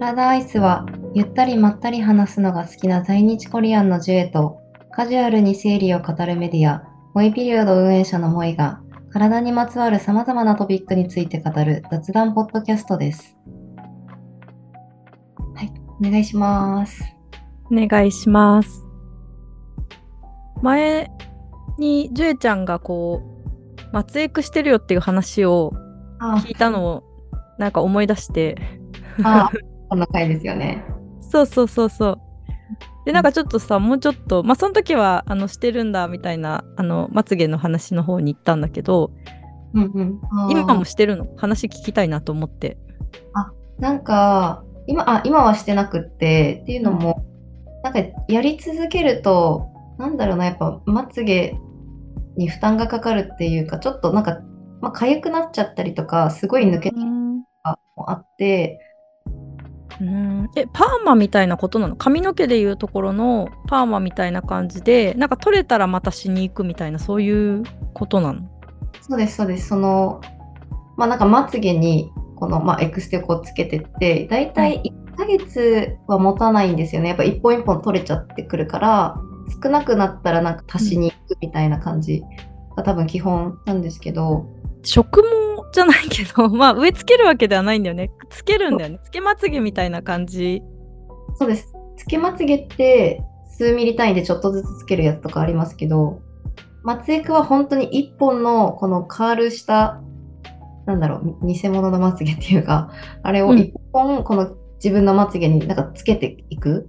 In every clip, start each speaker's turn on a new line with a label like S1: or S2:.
S1: ラダアイスはゆったりまったり話すのが好きな在日コリアンのジュエとカジュアルに生理を語るメディア、モイピリオド運営者のモイが体にまつわる様々なトピックについて語る雑談ポッドキャストです。はい、お願いします。
S2: お願いします。前にジュエちゃんがこう松エクしてるよっていう話を
S1: あ
S2: 聞いたのをなんか思い出して
S1: あ、こんな回ですよね。
S2: そうそうそうそうでなんかちょっとさもうちょっとまあその時はあのしてるんだみたいなあのまつげの話の方に行ったんだけど
S1: うんうん。
S2: 今もしてるの？話聞きたいなと思って
S1: なんか、今、あ、今はしてなくって、っていうのも、なんかやり続けると、なんだろうな、やっぱまつげに負担がかかるっていうか、ちょっとなんか、まあ、痒くなっちゃったりとか、すごい抜けたりとかもあって、
S2: うんえパーマみたいなことなの？髪の毛でいうところのパーマみたいな感じでなんか取れたらまたしに行くみたいなそういうことなの？
S1: そうです、そうです、その、まあなんかまつげに、この、まあ、エクステをこうつけてって、だいたい。1ヶ月は持たないんですよね。やっぱ一本一本取れちゃってくるから、少なくなったらなんか足しに行くみたいな感じが多分基本なんですけど、
S2: 植毛じゃないけど まあ植え付けるわけではないんだよね。つけるんだよね。つけまつげみたいな感じ。
S1: そうです。つけまつげって数ミリ単位でちょっとずつつけるやつとかありますけど、まつエクは本当に一本のこのカールした、なんだろう、偽物のまつげっていうか、あれを
S2: うん。
S1: 一本この自分のまつげになんかつけていく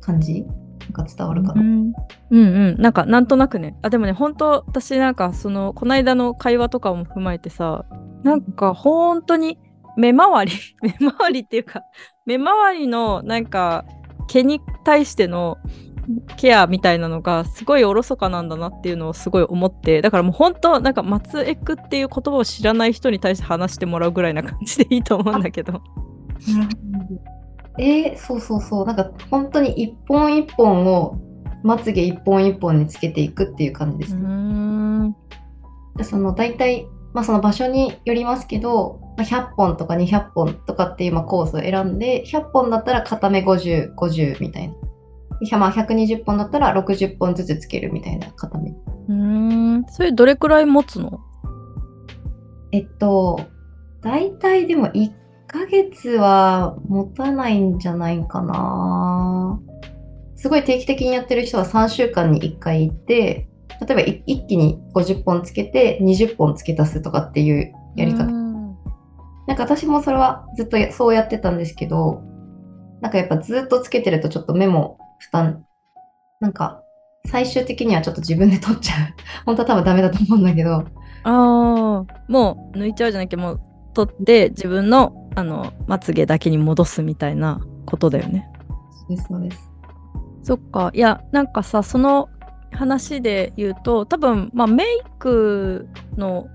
S1: 感じなんか伝わるかな。
S2: うん。うんうん。なんかなんとなくね。あでもね本当私なんかそのこの間の会話とかも踏まえてさなんか本当に目周り 目周りっていうか目周りのなんか毛に対してのケアみたいなのがすごいおろそかなんだなっていうのをすごい思ってだからもう本当なんか松エクっていう言葉を知らない人に対して話してもらうぐらいな感じでいいと思うんだけど
S1: えーそうそうそう。なんか本当に一本一本をまつげ一本一本につけていくっていう感じですね。その大体、まあ、その場所によりますけど、まあ、100本とか200本とかっていうまあコースを選んで100本だったら片目5050 50みたいな。でまあ、120本だったら60本ずつつけるみたいな片目。
S2: うんそれどれくらい持つの？
S1: えっと、大体でも1ヶ月は持たないんじゃないかな。すごい定期的にやってる人は3週間に1回行って、例えばい一気に50本つけて20本付け足すとかっていうやり方。
S2: うん。
S1: なんか私もそれはずっとやそうやってたんですけど、なんかやっぱずっとつけてるとちょっと目も負担、なんか最終的にはちょっと自分で取っちゃう。本当は多分ダメだと思うんだけど、
S2: ああもう抜いちゃうじゃなきゃもう取って自分のあのまつげだけに戻すみたいなことだよね。
S1: そうです、そ
S2: っかいやなんかさその話で言うと多分まあメイクの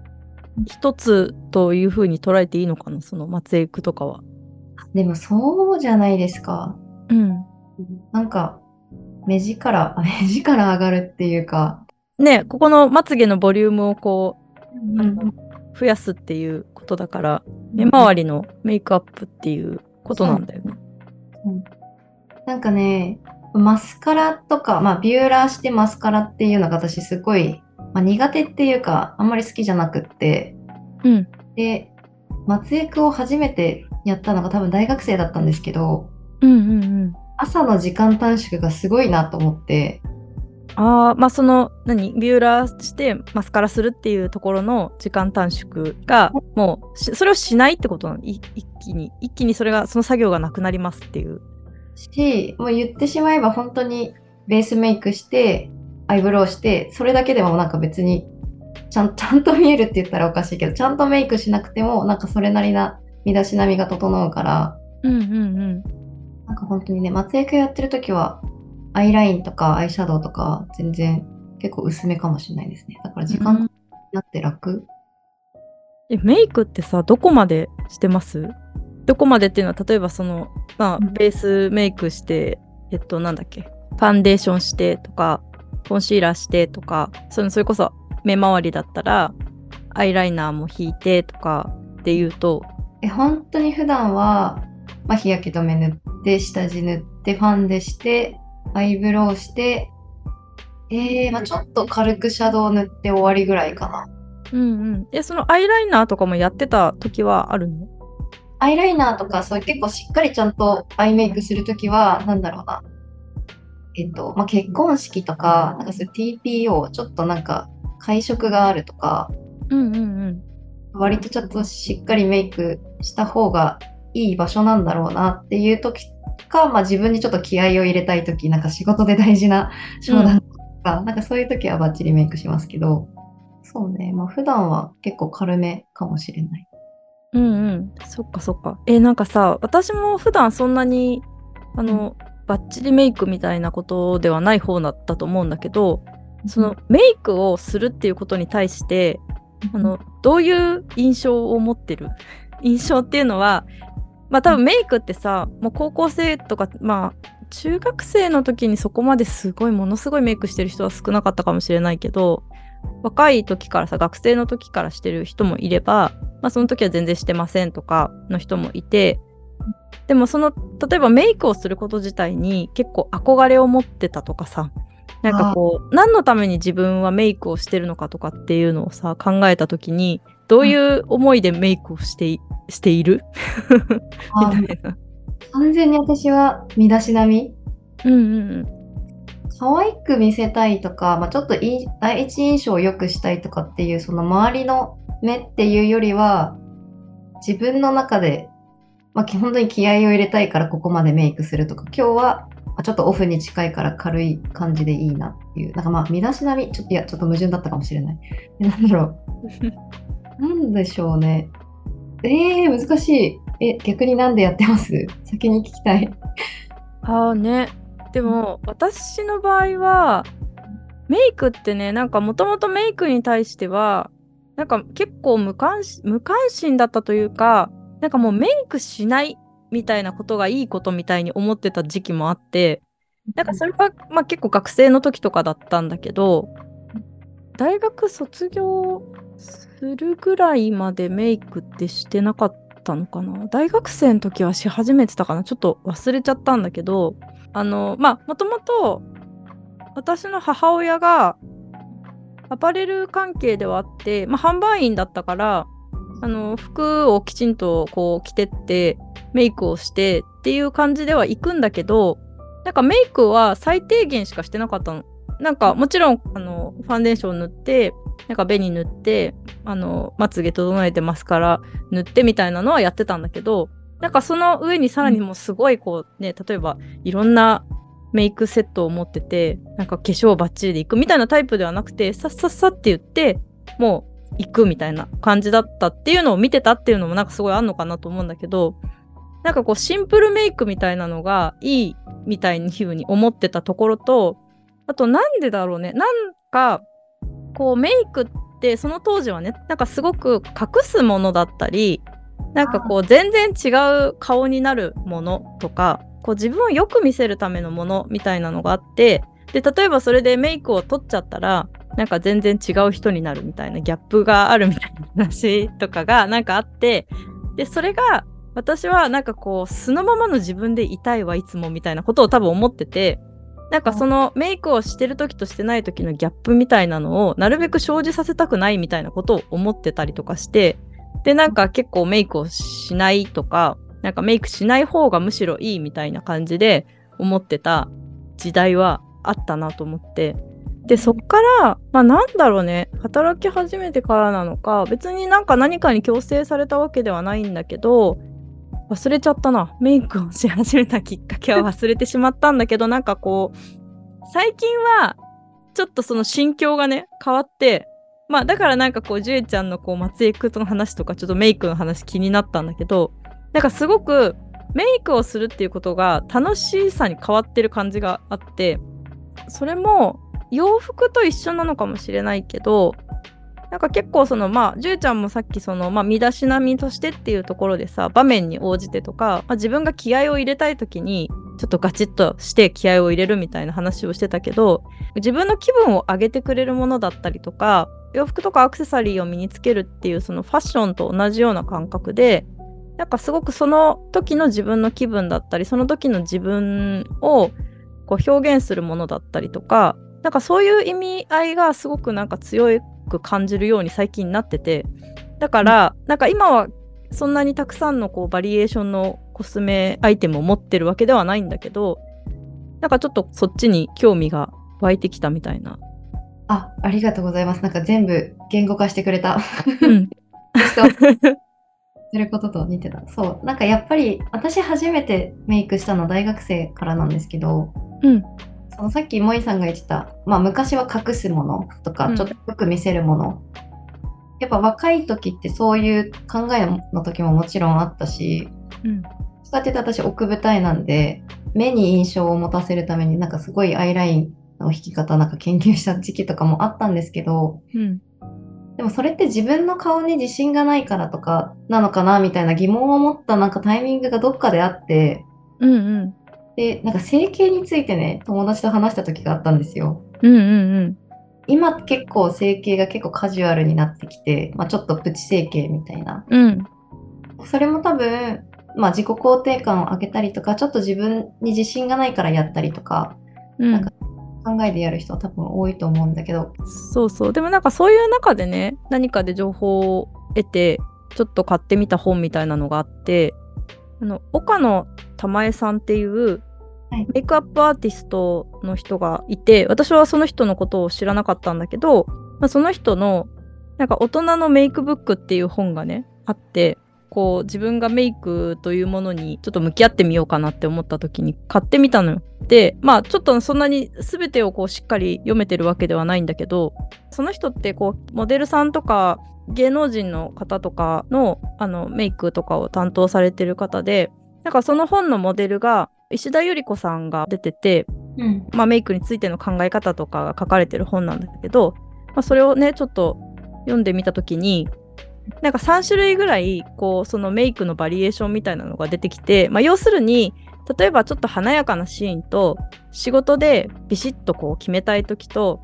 S2: 一つというふうに捉えていいのかなそのまつエクとかは。
S1: でもそうじゃないですか。
S2: うん。
S1: なんか目力、あ 目力上がるっていうか、
S2: ねここのまつげのボリュームをこう
S1: うん
S2: 増やすっていうことだから目周りのメイクアップっていうことなんだよね。
S1: なんかね、マスカラとか、まあ、ビューラーしてマスカラっていうのが私すごい、まあ、苦手っていうか、あんまり好きじゃなくって、
S2: うん。
S1: で、松江区を初めてやったのが多分大学生だったんですけど、
S2: うんうんうん。
S1: 朝の時間短縮がすごいなと思って、
S2: ああまあその何ビューラーしてマスカラするっていうところの時間短縮がもうしそれをしないってことなのい一気に一気にそれがその作業がなくなりますっていう。
S1: し、もう言ってしまえば本当にベースメイクして、アイブロウして、それだけでもなんか別にちゃんちゃんと見えるって言ったらおかしいけど、ちゃんとメイクしなくても、なんかそれなりな身だしなみが整うから、
S2: うんうんうん。
S1: なんか本当にね、松江区やってる時は、アイラインとかアイシャドウとか全然結構薄めかもしれないですね。だから時間になって楽。
S2: えメイクってさどこまでしてます？どこまでっていうのは例えばそのまあ
S1: うん
S2: ベースメイクしてえっとなんだっけ？ファンデーションしてとかコンシーラーしてとかそのそれこそ目周りだったらアイライナーも引いてとかっていうと
S1: え、本当に普段は、まあ、日焼け止め塗って、下地塗って、ファンデして、アイブロウして、えー、まあちょっと軽くシャドウ塗って終わりぐらいかな。
S2: うんうん。え、そのアイライナーとかもやってた時はあるの？
S1: アイライナーとか、そういう結構しっかりちゃんとアイメイクするときは、なんだろうな。えっと、まあ、結婚式とか、なんかそういう TPO、ちょっとなんか会食があるとか、
S2: うんうんうん。
S1: 割とちょっとしっかりメイクした方がいい場所なんだろうなっていう時か、まあ、自分にちょっと気合を入れたい時なんか仕事で大事な商談とか、なんかそういう時はバッチリメイクしますけどそうねまあ普段は結構軽めかもしれない。
S2: うんうん。そっかそっか。え、なんかさ、私も普段そんなに、あの、バッチリメイクみたいなことではない方だったと思うんだけど、そのメイクをするっていうことに対して、あの、どういう印象を持ってる？印象っていうのは、まあ多分メイクってさ、もう高校生とか、まあ中学生の時にそこまですごいものすごいメイクしてる人は少なかったかもしれないけど、若い時からさ、学生の時からしてる人もいれば、まあその時は全然してませんとかの人もいて、でもその、例えばメイクをすること自体に結構憧れを持ってたとかさ、なんかこう、何のために自分はメイクをしてるのかとかっていうのをさ、考えた時に、どういう思いでメイクをしていしている？
S1: あ
S2: みたいな。
S1: 完全に私は身だしなみ。
S2: うんうん
S1: 可愛く見せたいとか、まあ、ちょっと第一印象を良くしたいとかっていうその周りの目っていうよりは自分の中で、まあ、き本当に気合を入れたいからここまでメイクするとか。今日はあちょっとオフに近いから軽い感じでいいなっていう。なんかまあ身だしなみちょっといやちょっと矛盾だったかもしれない。えなんだろう なんでしょうね。えー、難しい。え逆になんでやってます？先に聞きたい。
S2: ああね。でも、私の場合は、メイクってね、なんかもともとメイクに対しては、なんか結構無関心無関心だったというか、なんかもうメイクしないみたいなことがいいことみたいに思ってた時期もあって、なんかそれは、まあ、結構学生の時とかだったんだけど、大学卒業すするぐらいまでメイクってしてなかったのかな？大学生の時はし始めてたかな？ちょっと忘れちゃったんだけど、あの、まあ、もともと私の母親がアパレル関係ではあって、まあ、販売員だったから、あの、服をきちんとこう着てって、メイクをしてっていう感じでは行くんだけど、なんかメイクは最低限しかしてなかったの。なんかもちろん、あの、ファンデーション塗って、なんか紅塗って、あの、まつげ整えてマスカラ塗ってみたいなのはやってたんだけど、なんかその上にさらにもうすごいこうね、例えばいろんなメイクセットを持ってて、なんか化粧バッチリで行くみたいなタイプではなくて、さっさっさって言って、もう行くみたいな感じだったっていうのを見てたっていうのもなんかすごいあんのかなと思うんだけど、なんかこうシンプルメイクみたいなのがいいみたいにふうに思ってたところと、あとなんでだろうね、なんかこうメイクってその当時はね、なんかすごく隠すものだったり、なんかこう全然違う顔になるものとか、こう自分をよく見せるためのものみたいなのがあって、で、例えばそれでメイクを取っちゃったら、なんか全然違う人になるみたいなギャップがあるみたいな話とかがなんかあって、で、それが私はなんかこう素のままの自分でいたいわいつもみたいなことを多分思ってて、なんかそのメイクをしてる時としてない時のギャップみたいなのをなるべく生じさせたくないみたいなことを思ってたりとかして、で、なんか結構メイクをしないとか、なんかメイクしない方がむしろいいみたいな感じで思ってた時代はあったなと思って。で、そっから、まあなんだろうね、働き始めてからなのか、別になんか何かに強制されたわけではないんだけど、忘れちゃったな。メイクをし始めたきっかけは 忘れてしまったんだけど、なんかこう、最近は、ちょっとその心境がね、変わって、まあだからなんかこう、ジュエちゃんのこう、松江くんの話とか、ちょっとメイクの話気になったんだけど、なんかすごく、メイクをするっていうことが楽しさに変わってる感じがあって、それも洋服と一緒なのかもしれないけど、なんか結構そのまあ、ジュエちゃんもさっきそのまあ、身だしなみとしてっていうところでさ、場面に応じてとか、まあ、自分が気合を入れたい時に、ちょっとガチッとして気合を入れるみたいな話をしてたけど、自分の気分を上げてくれるものだったりとか、洋服とかアクセサリーを身につけるっていうそのファッションと同じような感覚で、なんかすごくその時の自分の気分だったりその時の自分をこう表現するものだったりとかなんかそういう意味合いがすごくなんか強いく感じるように最近なっててだからなんか今はそんなにたくさんのこうバリエーションのコスメアイテムを持ってるわけではないんだけどなんかちょっとそっちに興味が湧いてきたみたいな。
S1: あ、ありがとうございます。なんか全部言語化してくれた。
S2: うん、
S1: することと似てた。そう。なんかやっぱり私初めてメイクしたの大学生からなんですけど、
S2: うん、
S1: そのさっき萌さんが言ってた、まあ昔は隠すものとか、
S2: うん。
S1: ちょっとよく見せるもの。やっぱ若い時ってそういう考えの時ももちろんあったし、
S2: うん、
S1: 使ってた私奥舞台なんで、目に印象を持たせるためになんかすごいアイラインの引き方なんか研究した時期とかもあったんですけど、
S2: うん、
S1: でもそれって自分の顔に自信がないからとかなのかなみたいな疑問を持ったなんかタイミングがどっかであって、
S2: うん、うん、
S1: で、なんか整形についてね、友達と話した時があったんですよ。
S2: うん、うん、
S1: 今結構整形が結構カジュアルになってきて、まあ、ちょっとプチ整形みたいな。
S2: うん、
S1: それも多分、まあ、自己肯定感を上げたりとか、ちょっと自分に自信がないからやったりとか、
S2: うん、
S1: なんか考えでやる人は多分多いと思うんだけど、
S2: そうそう。でもなんかそういう中でね何かで情報を得てちょっと買ってみた本みたいなのがあってあの岡野玉恵さんっていう
S1: はい
S2: メイクアップアーティストの人がいて私はその人のことを知らなかったんだけど、まあ、その人のなんか大人のメイクブックっていう本がねあってこう自分がメイクというものにちょっと向き合ってみようかなって思った時に買ってみたのよ。でまあちょっとそんなに全てをこうしっかり読めてるわけではないんだけどその人ってこうモデルさんとか芸能人の方とかのあのメイクとかを担当されてる方でなんかその本のモデルが石田ゆり子さんが出てて、
S1: うん、
S2: まあ、メイクについての考え方とかが書かれてる本なんだけど、まあ、それをねちょっと読んでみた時になんか3種類ぐらいこうそのメイクのバリエーションみたいなのが出てきて、まあ、要するに例えばちょっと華やかなシーンと仕事でビシッとこう決めたい時と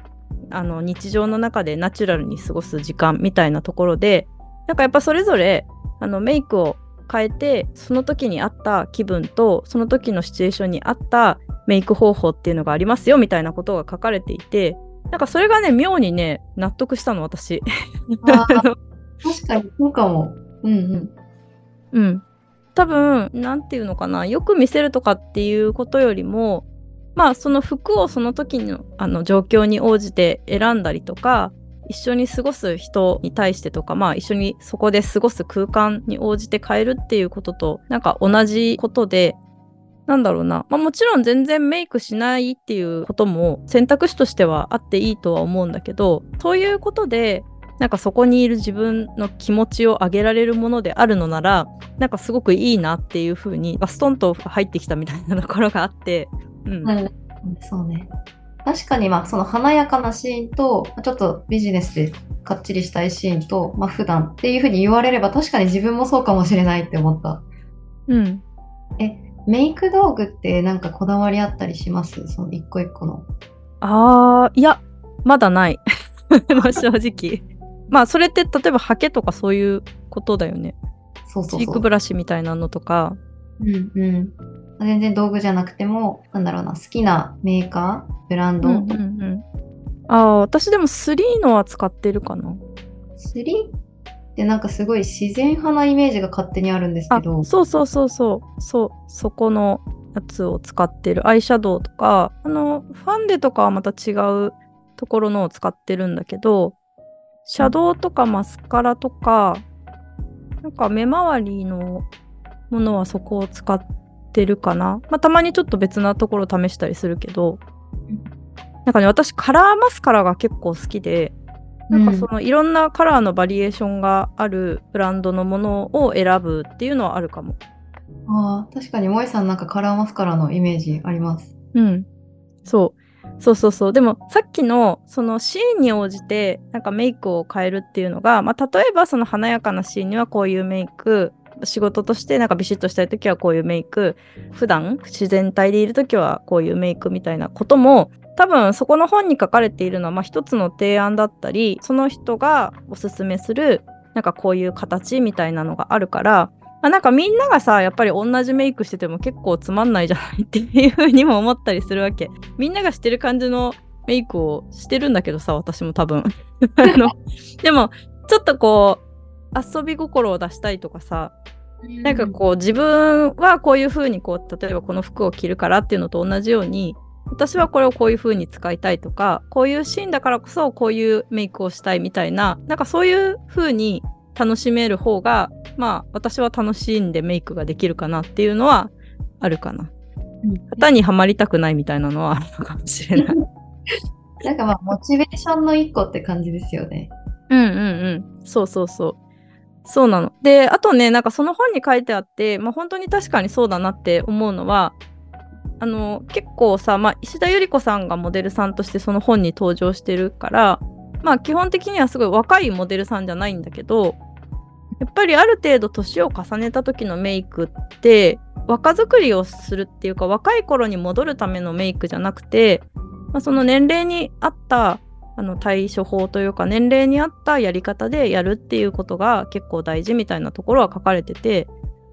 S2: あの日常の中でナチュラルに過ごす時間みたいなところでなんかやっぱそれぞれあのメイクを変えてその時に合った気分とその時のシチュエーションに合ったメイク方法っていうのがありますよみたいなことが書かれていてなんかそれがね妙にね納得したの私。
S1: 確かにそうかも。うんうん。
S2: うん。多分、なんていうのかな、よく見せるとかっていうことよりも、まあ、その服をその時のあの状況に応じて選んだりとか、一緒に過ごす人に対してとか、まあ、一緒にそこで過ごす空間に応じて変えるっていうことと、なんか同じことで、なんだろうな、まあ、もちろん全然メイクしないっていうことも選択肢としてはあっていいとは思うんだけど、そういうことで、なんかそこにいる自分の気持ちを上げられるものであるのなら、なんかすごくいいなっていう風に、ストンと入ってきたみたいなところがあって、うん。
S1: うんそうね。確かに、まあ、その華やかなシーンと、ちょっとビジネスでかっちりしたいシーンと、まあ、普段っていうふうに言われれば、確かに自分もそうかもしれないって思った。
S2: うん。
S1: メイク道具ってなんかこだわりあったりします？その一個一個の。
S2: あー、いや、まだない。まあ正直。まあそれって例えばハケとかそういうことだよね。
S1: そうそうそう
S2: チークブ。ラシみたいなのとか。
S1: うんうん。全然道具じゃなくても、なんだろうな、好きなメーカー、ブランド、
S2: うんうんうん。ああ、私でも3のは使ってるかな。
S1: 3ってなんかすごい自然派なイメージが勝手にあるんです
S2: あ
S1: けど、
S2: そうそうそうそう。そう、そこのやつを使ってる。アイシャドウとか、あの、ファンデとかはまた違うところのを使ってるんだけど、シャドウとかマスカラとか、なんか目周りのものはそこを使ってるかな。まあ、たまにちょっと別なところ試したりするけど
S1: うん、
S2: なんかね、私カラーマスカラが結構好きで、なんかそのいろんなカラーのバリエーションがあるブランドのものを選ぶっていうのはあるかも。
S1: ああ、確かに萌さんなんかカラーマスカラのイメージあります。
S2: うん。そう。そうそうそう。でもさっきのそのシーンに応じてなんかメイクを変えるっていうのが、まあ、例えばその華やかなシーンにはこういうメイク、仕事としてなんかビシッとしたい時はこういうメイク、普段自然体でいる時はこういうメイクみたいなことも多分そこの本に書かれているのはまあ一つの提案だったり、その人がおすすめするなんかこういう形みたいなのがあるから、あなんかみんながさやっぱり同じメイクしてても結構つまんないじゃないっていうふうにも思ったりするわけ。みんながしてる感じのメイクをしてるんだけどさ私も多分。でもちょっとこう遊び心を出したいとかさなんかこう自分はこういう風にこう例えばこの服を着るからっていうのと同じように私はこれをこういう風に使いたいとかこういうシーンだからこそこういうメイクをしたいみたいななんかそういう風に楽しめる方がまあ私は楽しんでメイクができるかなっていうのはあるかな。型にはまりたくないみたいなのはあるのかもしれない。
S1: なんかまあモチベーションの一個って感じですよね。
S2: うんうんうん。そうそうそう。そうなの。で、あとね、なんかその本に書いてあって、まあ本当に確かにそうだなって思うのは、あの、結構さ、まあ石田ゆり子さんがモデルさんとしてその本に登場してるから、まあ基本的にはすごい若いモデルさんじゃないんだけど、やっぱりある程度年を重ねた時のメイクって、若作りをするっていうか、若い頃に戻るためのメイクじゃなくて、まあ、その年齢に合ったあの対処法というか年齢に合ったやり方でやるっていうことが結構大事みたいなところは書かれてて、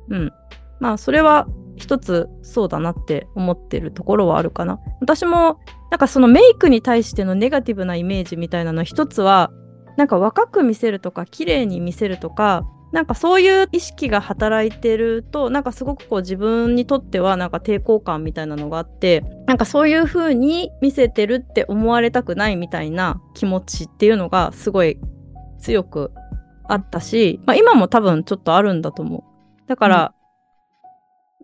S2: うん。まあそれは一つそうだなって思ってるところはあるかな。私もなんかそのメイクに対してのネガティブなイメージみたいなの一つはなんか若く見せるとか綺麗に見せるとかなんかそういう意識が働いてるとなんかすごくこう自分にとってはなんか抵抗感みたいなのがあってなんかそういう風に見せてるって思われたくないみたいな気持ちっていうのがすごい強くあったし、まあ、今も多分ちょっとあるんだと思う。だから、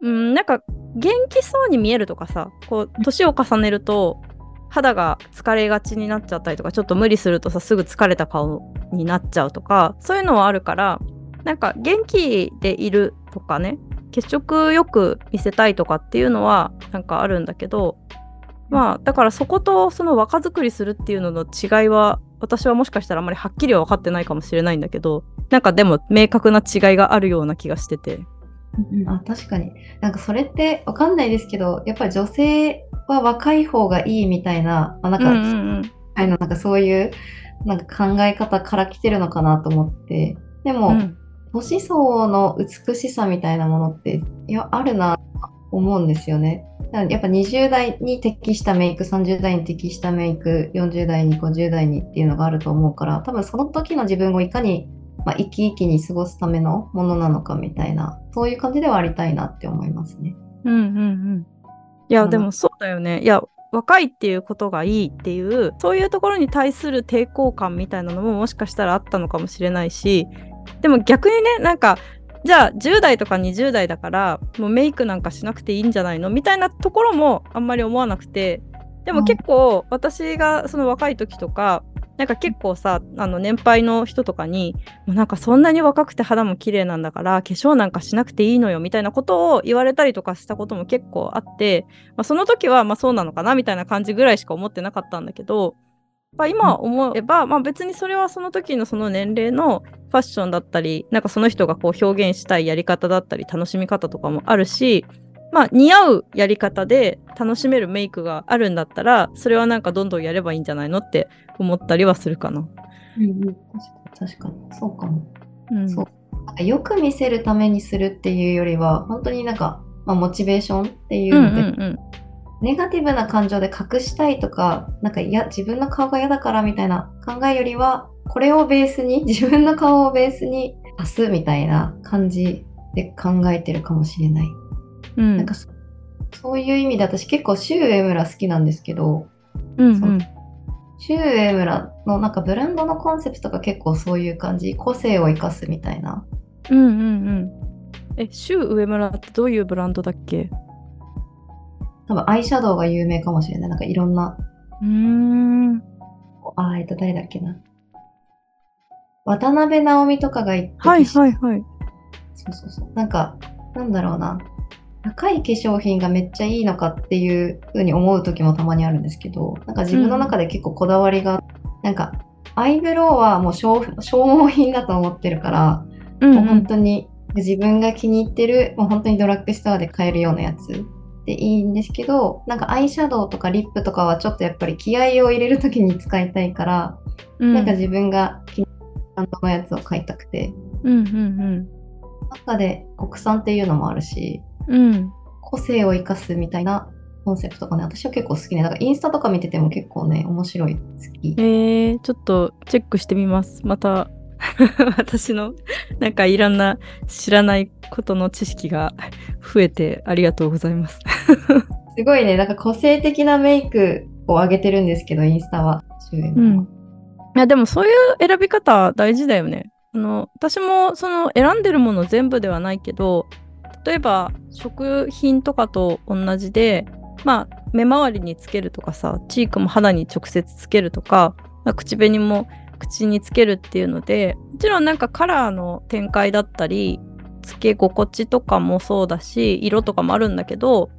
S2: うん、なんか元気そうに見えるとかさこう年を重ねると肌が疲れがちになっちゃったりとかちょっと無理するとさすぐ疲れた顔になっちゃうとかそういうのはあるからなんか元気でいるとかね血色よく見せたいとかっていうのはなんかあるんだけどまあだからそことその若作りするっていうのの違いは私はもしかしたらあんまりはっきりは分かってないかもしれないんだけどなんかでも明確な違いがあるような気がしてて。
S1: あ確かに。なんかそれってわかんないですけどやっぱり女性は若い方がいいみたいな、まあ、なんか、
S2: うんうん
S1: なんかそういうなんか考え方から来てるのかなと思って。でも、
S2: うん
S1: 年相の美しさみたいなものっていやあるなと思うんですよね。やっぱ20代に適したメイク30代に適したメイク40代に50代にっていうのがあると思うから多分その時の自分をいかに、まあ、生き生きに過ごすためのものなのかみたいなそういう感じではありたいなって思いますね。
S2: うんうんうん。いや、
S1: うん
S2: でもそうだよね。いや、若いっていうことがいいっていう、そういうところに対する抵抗感みたいなのももしかしたらあったのかもしれないし、でも逆にね、なんか、じゃあ10代とか20代だから、もうメイクなんかしなくていいんじゃないの？みたいなところもあんまり思わなくて、でも結構私がその若い時とか、なんか結構さ、あの年配の人とかに、もうなんかそんなに若くて肌も綺麗なんだから化粧なんかしなくていいのよみたいなことを言われたりとかしたことも結構あって、まあ、その時はまあそうなのかなみたいな感じぐらいしか思ってなかったんだけど、まあ、今思えば、まあ、別にそれはその時のその年齢のファッションだったりなんかその人がこう表現したいやり方だったり楽しみ方とかもあるしまあ似合うやり方で楽しめるメイクがあるんだったらそれはなんかどんどんやればいいんじゃないのって思ったりはするかな。
S1: うんうん、確かに確かに。そうかも。
S2: うん、
S1: そう。なんかよく見せるためにするっていうよりは本当になんか、まあ、モチベーションっていう
S2: うん
S1: ので、
S2: うんうん
S1: ネガティブな感情で隠したいとか、なんかいや自分の顔が嫌だからみたいな考えよりは、これをベースに、自分の顔をベースに足すみたいな感じで考えてるかもしれない。
S2: うん
S1: なんかそそういう意味で私結構シュウエムラ好きなんですけど、
S2: うんうん
S1: シュウエムラのなんかブランドのコンセプトが結構そういう感じ、個性を生かすみたいな。
S2: うんうんうんえシュウ上村ってどういうブランドだっけ？
S1: 多分アイシャドウが有名かもしれない。なんかいろんな
S2: うーん
S1: あー、えっと、誰だっけな。渡辺直美とかが言って
S2: はいはいはい
S1: そうそうそう。なんか、なんだろうな。高い化粧品がめっちゃいいのかっていう風に思う時もたまにあるんですけど、なんか自分の中で結構こだわりが、なんか、アイブロウはもう消消耗品だと思ってるから、
S2: うん
S1: もう本当に自分が気に入ってる、もう本当にドラッグストアで買えるようなやつでいいんですけど、なんかアイシャドウとかリップとかはちょっとやっぱり気合を入れる時に使いたいから、
S2: うん
S1: なんか自分が気に入ったやつを買いたくて、
S2: うんうんうん
S1: 中で国産っていうのもあるし、
S2: うん。
S1: 個性を生かすみたいなコンセプトがね、私は結構好きね。だからインスタとか見てても結構ね、面白い、好き。
S2: えー、ちょっとチェックしてみます。また 私のなんかいろんな知らないことの知識が 増えてありがとうございます。
S1: すごいね、なんか個性的なメイクを上げてるんですけど、インスタは。
S2: うん。いやでもそういう選び方大事だよね。あの私もその選んでるもの全部ではないけど例えば食品とかと同じでまあ目周りにつけるとかさチークも肌に直接つけるとか、まあ、口紅も口につけるっていうのでもちろんなんかカラーの展開だったりつけ心地とかもそうだし色とかもあるんだけど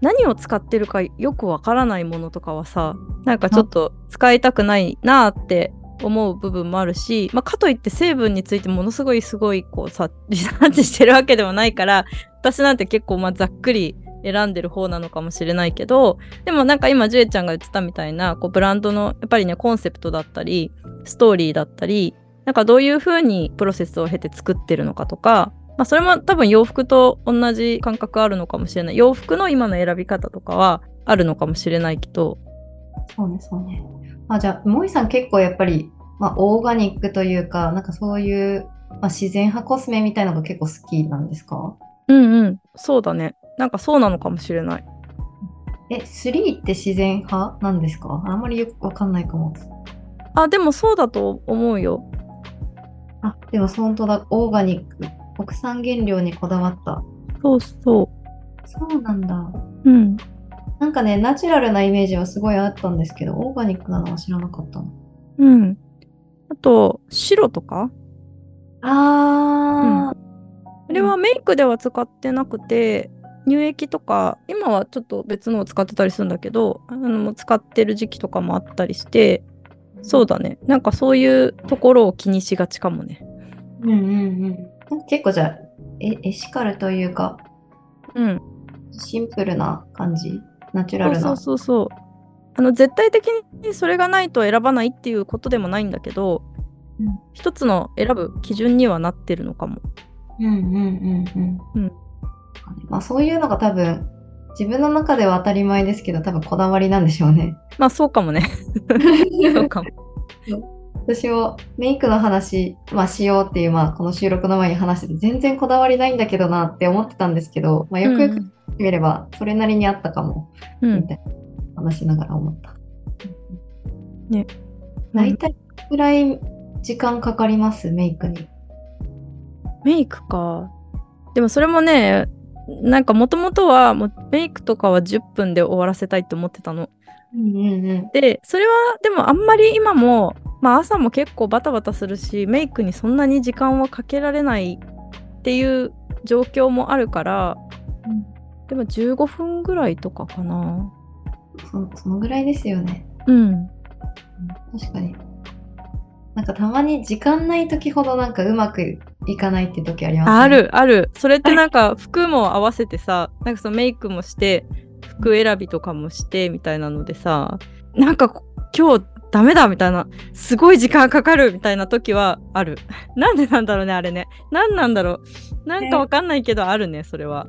S2: 何を使ってるかよくわからないものとかはさなんかちょっと使いたくないなって思う部分もあるし、まあ、かといって成分についてものすごいすごいこうさリサーチしてるわけでもないから私なんて結構まあざっくり選んでる方なのかもしれないけどでもなんか今ジュエちゃんが言ってたみたいなこうブランドのやっぱりねコンセプトだったりストーリーだったりなんかどういう風にプロセスを経て作ってるのかとか、まあ、それも多分洋服と同じ感覚あるのかもしれない。洋服の今の選び方とかはあるのかもしれないけど。
S1: そうね、そうね。あ、じゃあ、萌さん結構やっぱり、まあ、オーガニックというか、なんかそういう、まあ、自然派コスメみたいなのが結構好きなんですか？
S2: うんうん。そうだねなんかそうなのかもしれない。
S1: え、3って自然派なんですか？あんまりよくわかんないかも。
S2: あでもそうだと思うよ。
S1: あ、でも本当だ、オーガニック。国産原料にこだわった。
S2: そうそ
S1: そうなんだ。
S2: ううん。
S1: なんかね、ナチュラルなイメージはすごいあったんですけど、オーガニックなのは知らなかったの。
S2: うん。あと白とか？
S1: あー、
S2: あれはメイクでは使ってなくて乳液とか今はちょっと別のを使ってたりするんだけどあの使ってる時期とかもあったりしてそうだね。なんかそういうところを気にしがちかもね。
S1: うんうんうん。結構じゃあ、エエシカルというか、
S2: うん。
S1: シンプルな感じ？ナチュラルな？
S2: そうそうそうそう。あの絶対的にそれがないと選ばないっていうことでもないんだけど、
S1: うん。
S2: 一つの選ぶ基準にはなってるのかも。
S1: うんうんうんうん。
S2: うん
S1: まあそういうのが多分、自分の中では当たり前ですけど、多分こだわりなんでしょうね。
S2: まあそうかもね そうかも
S1: 私もメイクの話、まあ、しようっていう、まあ、この収録の前に話してて、全然こだわりないんだけどなって思ってたんですけど、まあ、よくよく見れば、それなりにあったかも、
S2: うん
S1: みたいな話しながら思った。
S2: ね
S1: 大体、くらい時間かかります、メイクに。
S2: メイクか。でもそれもね、なんかもともとはもうメイクとかは10分で終わらせたいって思ってたの。
S1: うんうんうん。
S2: で、それはでもあんまり今も、まあ朝も結構バタバタするし、メイクにそんなに時間はかけられないっていう状況もあるから、でも15分ぐらいとかかな。
S1: そそのぐらいですよね。
S2: うん。
S1: 確かに。なんかたまに時間ない時ほどなんかうまくいかないって時ありますね。
S2: あ。るある。それってなんか服も合わせてさ、なんかそのメイクもして、服選びとかもしてみたいなのでさ、なんか今日ダメだみたいな、すごい時間かかるみたいな時はある。なんでなんだろうね、あれね。なんなんだろう。なんかわかんないけどあるね、それは。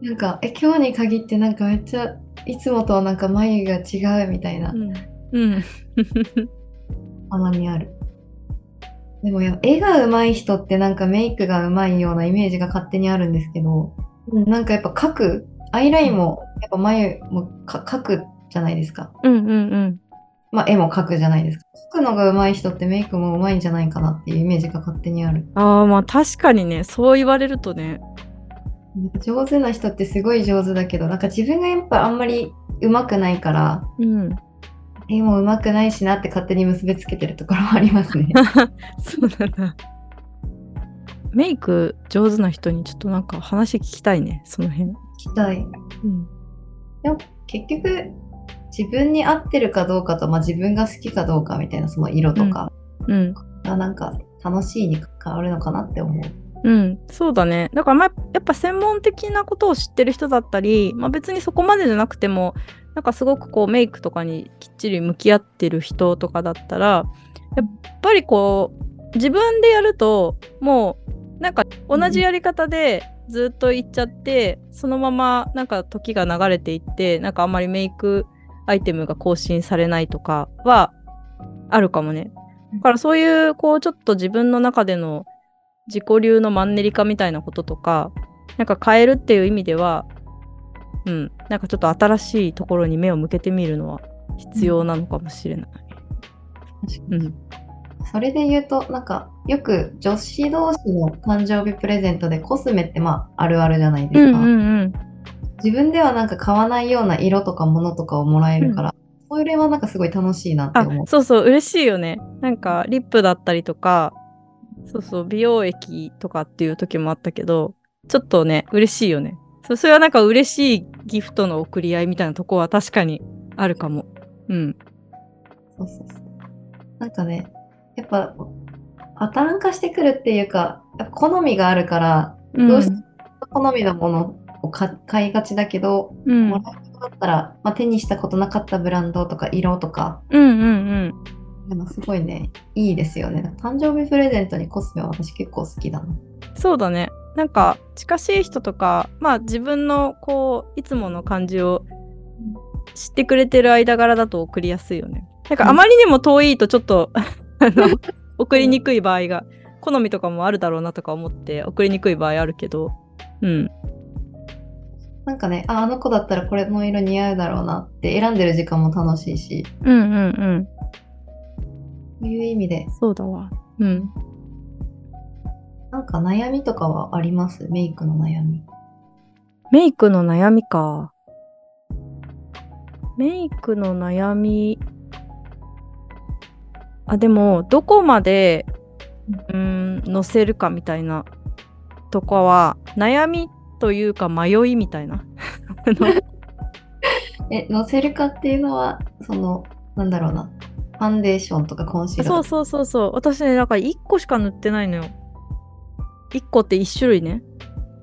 S1: なんか、え、今日に限ってなんかめっちゃいつもとなんか眉が違うみたいな
S2: う、ん。うん。
S1: たまにある。でもや絵が上手い人ってなんかメイクが上手いようなイメージが勝手にあるんですけど、うんなんかやっぱ描く、アイラインもやっぱ眉もか描くじゃないですか。
S2: うんうんうん。
S1: まあ絵も描くじゃないですか。描くのが上手い人ってメイクも上手いんじゃないかなっていうイメージが勝手にある。
S2: ああ、まあ確かにね、そう言われるとね。
S1: 上手な人ってすごい上手だけど、なんか自分がやっぱあんまり上手くないから、
S2: うん。
S1: 絵も上手くないしなって勝手に結びつけてるところもありますね。
S2: そうなんだ。メイク上手な人にちょっとなんか話聞きたいね、その辺。
S1: 聞きたい。
S2: うん。
S1: でも結局自分に合ってるかどうかと、まあ、自分が好きかどうかみたいなその色とか
S2: うん。
S1: がなんか楽しいに変わるのかなって思う。
S2: うん、そうだね。だからまあやっぱ専門的なことを知ってる人だったり、まあ、別にそこまでじゃなくてもなんかすごくこうメイクとかにきっちり向き合ってる人とかだったらやっぱりこう自分でやるともうなんか同じやり方でずっといっちゃって、そのままなんか時が流れていってなんかあんまりメイクアイテムが更新されないとかはあるかもね。だからそういうこうちょっと自分の中での自己流のマンネリ化みたいなこととかなんか変えるっていう意味ではうんなんかちょっと新しいところに目を向けてみるのは必要なのかもしれない。うん、
S1: それで言うと、なんか、よく女子同士の誕生日プレゼントでコスメってまあ、あるあるじゃないですか。
S2: うんうんうん
S1: 自分ではなんか買わないような色とかものとかをもらえるから、それはなんかすごい楽しいなって
S2: あ
S1: 思う。
S2: そうそう嬉しいよねなんかリップだったりとかそうそう美容液とかっていう時もあったけどちょっとね嬉しいよねそうそれはなんか嬉しいギフトの贈り合いみたいなとこは確かにあるかも。うん。
S1: そうそうそう。なんかね、やっぱ、パターン化してくるっていうか、好みがあるから、どうしても好みのものをか買いがちだけど、
S2: うん。
S1: もらだったら、まあ、手にしたことなかったブランドとか色とか、
S2: うんうんうん。
S1: でもすごいね、いいですよね。誕生日プレゼントにコスメは私結構好きだな。
S2: そうだねなんか近しい人とかまあ自分のこういつもの感じを知ってくれてる間柄だと送りやすいよね。なんかあまりにも遠いとちょっと あの送りにくい場合が好みとかもあるだろうなとか思って送りにくい場合あるけど。うん。
S1: なんかね、あ、あの子だったらこれの色似合うだろうなって選んでる時間も楽しいし、
S2: うんうんうん。
S1: そういう意味で、
S2: そうだわ。うん
S1: なんか悩みとかはあります？メイクの悩み。
S2: メイクの悩みか。メイクの悩み。あでもどこまでうーん載せるかみたいな。とかは悩みというか迷いみたいな。
S1: え、のせるかっていうのは、その、なんだろうな、ファンデーションとかコンシーラー
S2: そうそうそうそう。私ねだから1個しか塗ってないのよ1個って1種類ね。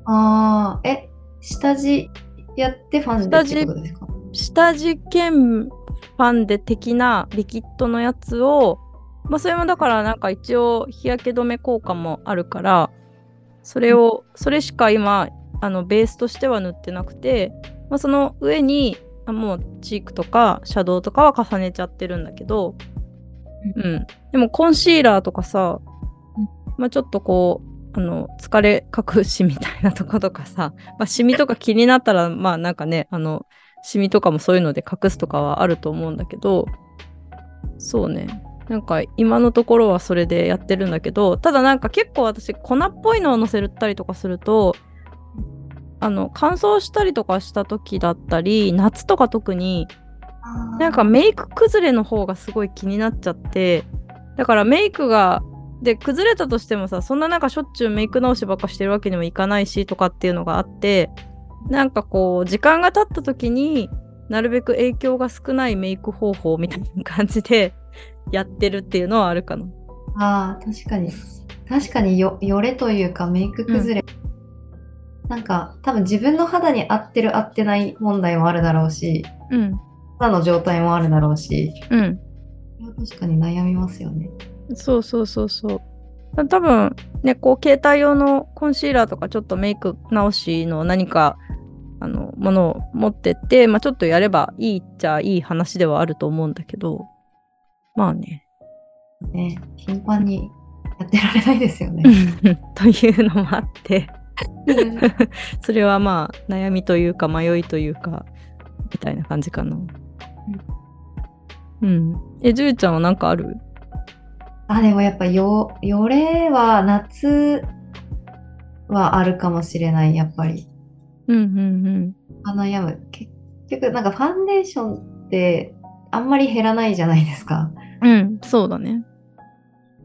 S1: ああ、え、下地やってファンデってことですか？
S2: 下地兼ファンデ的なリキッドのやつをまあそれもだからなんか一応日焼け止め効果もあるからそれをそれしか今あのベースとしては塗ってなくて、まあ、その上にあもうチークとかシャドウとかは重ねちゃってるんだけど、うん、でもコンシーラーとかさ、まあ、ちょっとこうあの疲れ隠しみたいなとことかさ、まあ、シミとか気になったらまあなんかねあのシミとかもそういうので隠すとかはあると思うんだけどそうね。なんか今のところはそれでやってるんだけどただなんか結構私粉っぽいのをのせたりとかするとあの乾燥したりとかした時だったり夏とか特になんかメイク崩れの方がすごい気になっちゃってだからメイクがで崩れたとしてもさそんななんかしょっちゅうメイク直しばっかしてるわけにもいかないしとかっていうのがあってなんかこう時間が経った時になるべく影響が少ないメイク方法みたいな感じで やってるっていうのはあるかな。
S1: ああ、確かに。確かによ、よれというかメイク崩れ。なんか、多分自分の肌に合ってる合ってない問題もあるだろうし、
S2: うん
S1: 肌の状態もあるだろうし、
S2: うん
S1: 確かに悩みますよね。
S2: そうそうそうそう。多分ね、こう携帯用のコンシーラーとかちょっとメイク直しの何かあのものを持ってって、まあ、ちょっとやればいいっちゃいい話ではあると思うんだけど、まあね。
S1: ね、頻繁にやってられないですよね。
S2: というのもあって、それはまあ悩みというか迷いというか、みたいな感じかな。うん。え、じゅうちゃんは何かある？
S1: あ、でもやっぱよ、よれは夏はあるかもしれない、やっぱり。
S2: うんうん
S1: あ悩む。結局、なんかファンデーションってあんまり減らないじゃないですか。
S2: うん。うん、そうだね。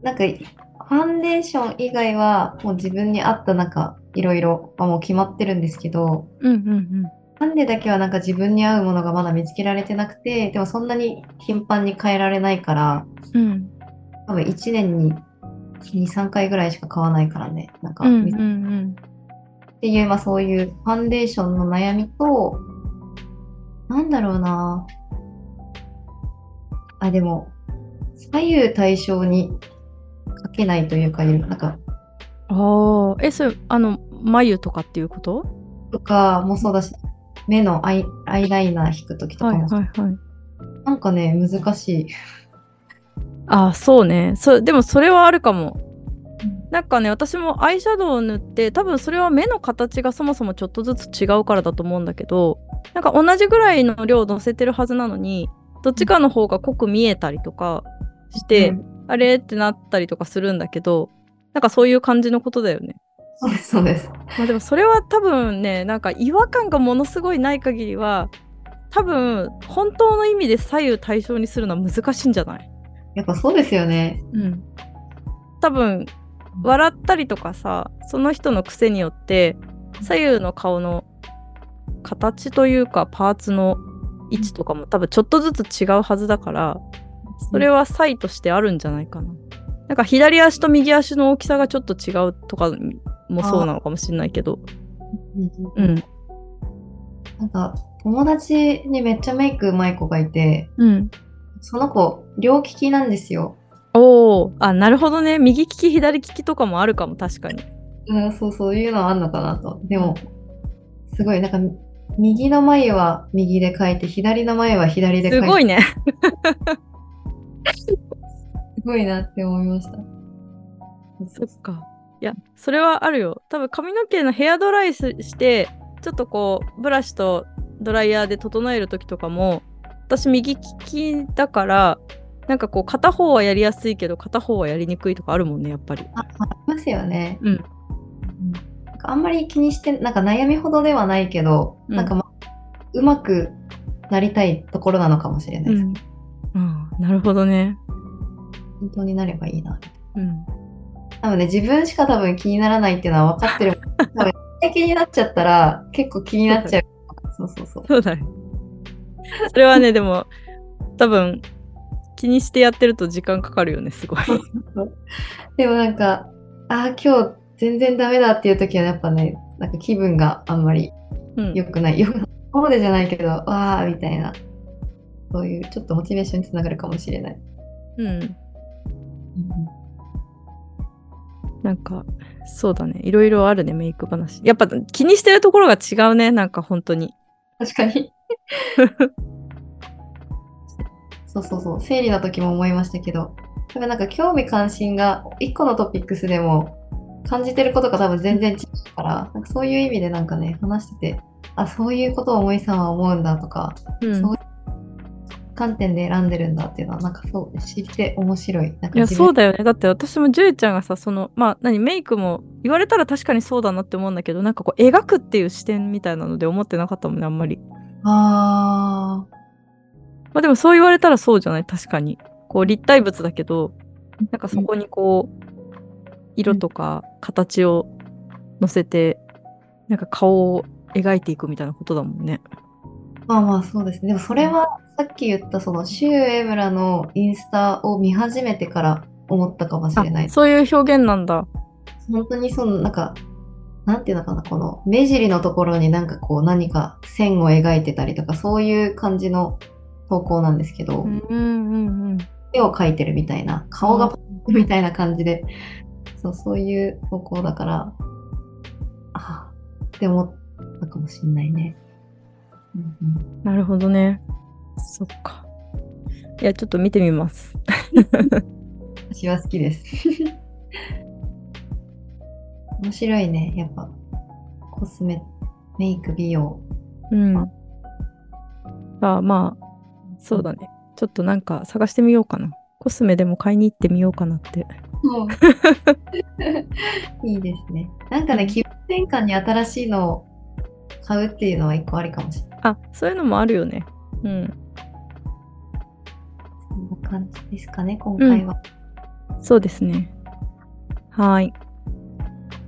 S1: なんか、ファンデーション以外はもう自分に合ったなんかいろいろはもう決まってるんですけど、
S2: うんうん
S1: ファンデだけはなんか自分に合うものがまだ見つけられてなくて、でもそんなに頻繁に変えられないから、
S2: うん。うん。
S1: 多分1年に2、3回ぐらいしか買わないからね。なんか、
S2: うんうんうん。
S1: っていう、まあそういうファンデーションの悩みと、なんだろうな。あ、でも、左右対称にかけないというか、なんか、
S2: ああ、え、それ、あの、眉とかっていうこと？
S1: とかもそうだし、目のアイアイライナー引くときと
S2: はい
S1: かも、
S2: はいはい。
S1: なんかね、難しい。
S2: ああ、そうね。そでもそれはあるかも。なんかね、私もアイシャドウを塗って、多分それは目の形がそもそもちょっとずつ違うからだと思うんだけど、なんか同じぐらいの量乗せてるはずなのに、どっちかの方が濃く見えたりとかして、
S1: うん
S2: あれ？ってなったりとかするんだけど、なんかそういう感じのことだよね。
S1: そうです、そうです。
S2: まあでもそれは多分ね、なんか違和感がものすごいない限りは、多分本当の意味で左右対称にするのは難しいんじゃない？
S1: やっぱそうですよね。
S2: うん。多分笑ったりとかさその人の癖によって左右の顔の形というかパーツの位置とかも多分ちょっとずつ違うはずだからそれは差異としてあるんじゃないかな。なんか左足と右足の大きさがちょっと違うとかもそうなのかもしれないけど。
S1: うん
S2: うん。
S1: なんか友達にめっちゃメイクうまい子がいて、
S2: うん。
S1: その子両利きなんですよ。
S2: おお、あ、なるほどね。右利き、左利きとかもあるかも、確かに。
S1: うん、そうそういうのはあんのかなと。でも、すごいなんか右の眉は右で描いて、左の眉は左で描いて。
S2: すごいね。
S1: すごいなって思いました。
S2: そっか。いや、それはあるよ。多分髪の毛のヘアドライすして、ちょっとこう、ブラシとドライヤーで整える時とかも、私右利きだから、なんかこう、片方はやりやすいけど、片方はやりにくいとかあるもんね、やっぱり。
S1: あありますよね。
S2: うん
S1: うんなんかあんまり気にして、なんか悩みほどではないけど、
S2: うん
S1: なんか、ま、うまくなりたいところなのかもしれないです。
S2: うん。うん、なるほどね。
S1: 本当になればいいな。
S2: うん。
S1: 多分ね、自分しか多分気にならないっていうのは分かってる。多分気になっちゃったら結構気になっちゃう。そうそうそう。
S2: そうだね。それはね、でも、多分、気にしてやってると時間かかるよね、すごい。
S1: でもなんか、ああ、今日全然ダメだっていう時はやっぱね、なんか気分があんまり
S2: うん。
S1: 良くない。よくここでじゃないけど、わあみたいな。そういうちょっとモチベーションにつながるかもしれない。
S2: うん。なんか、そうだね。いろいろあるね、メイク話。やっぱ気にしてるところが違うね、なんか本当に。
S1: 確かに。そうそうそう。生理の時も思いましたけど、多分なんか興味関心が一個のトピックスでも感じてることが多分全然違うから、なんかそういう意味でなんかね、話してて、あ、そういうことを森さんは思うんだとか、
S2: うん
S1: そういう観点で選んでるんだっていうのは、なんかそう、知って面白い。なんか
S2: いや、そうだよね。だって私もジュエちゃんがさ、その、まあ、何、メイクも言われたら確かにそうだなって思うんだけど、なんかこう、描くっていう視点みたいなので思ってなかったもんね、あんまり。
S1: あ
S2: まあでもそう言われたらそうじゃない？確かに。こう、立体物だけど、なんかそこにこう、色とか形を乗せて、なんか顔を描いていくみたいなことだもんね。
S1: ーまあまあそうですね。でもそれはさっき言ったそのシュウエムラのインスタを見始めてから思ったかもしれない
S2: あ。そういう表現なんだ。
S1: 本当にそのなんか、なんていうのかな、この目尻のところになんかこう何か線を描いてたりとか、そういう感じの投稿なんですけど、
S2: うんうんうん。
S1: 絵を描いてるみたいな、顔がみたいな感じで、そう、そういう投稿だから、ああ、って思ったかもしれないね。うんうん
S2: なるほどね。そっか。いや、ちょっと見てみます。
S1: 私は好きです。面白いね、やっぱ。コスメ、メイク、美容。
S2: うん。あまあ、そうだね。ちょっとなんか探してみようかな。コスメでも買いに行ってみようかなって。
S1: いいですね。なんかね、気分転換に新しいのを買うっていうのは一個ありかもしれない。
S2: あ、そういうのもあるよね。うん。
S1: そんな感じですかね、今回は。
S2: そうですね。はーい。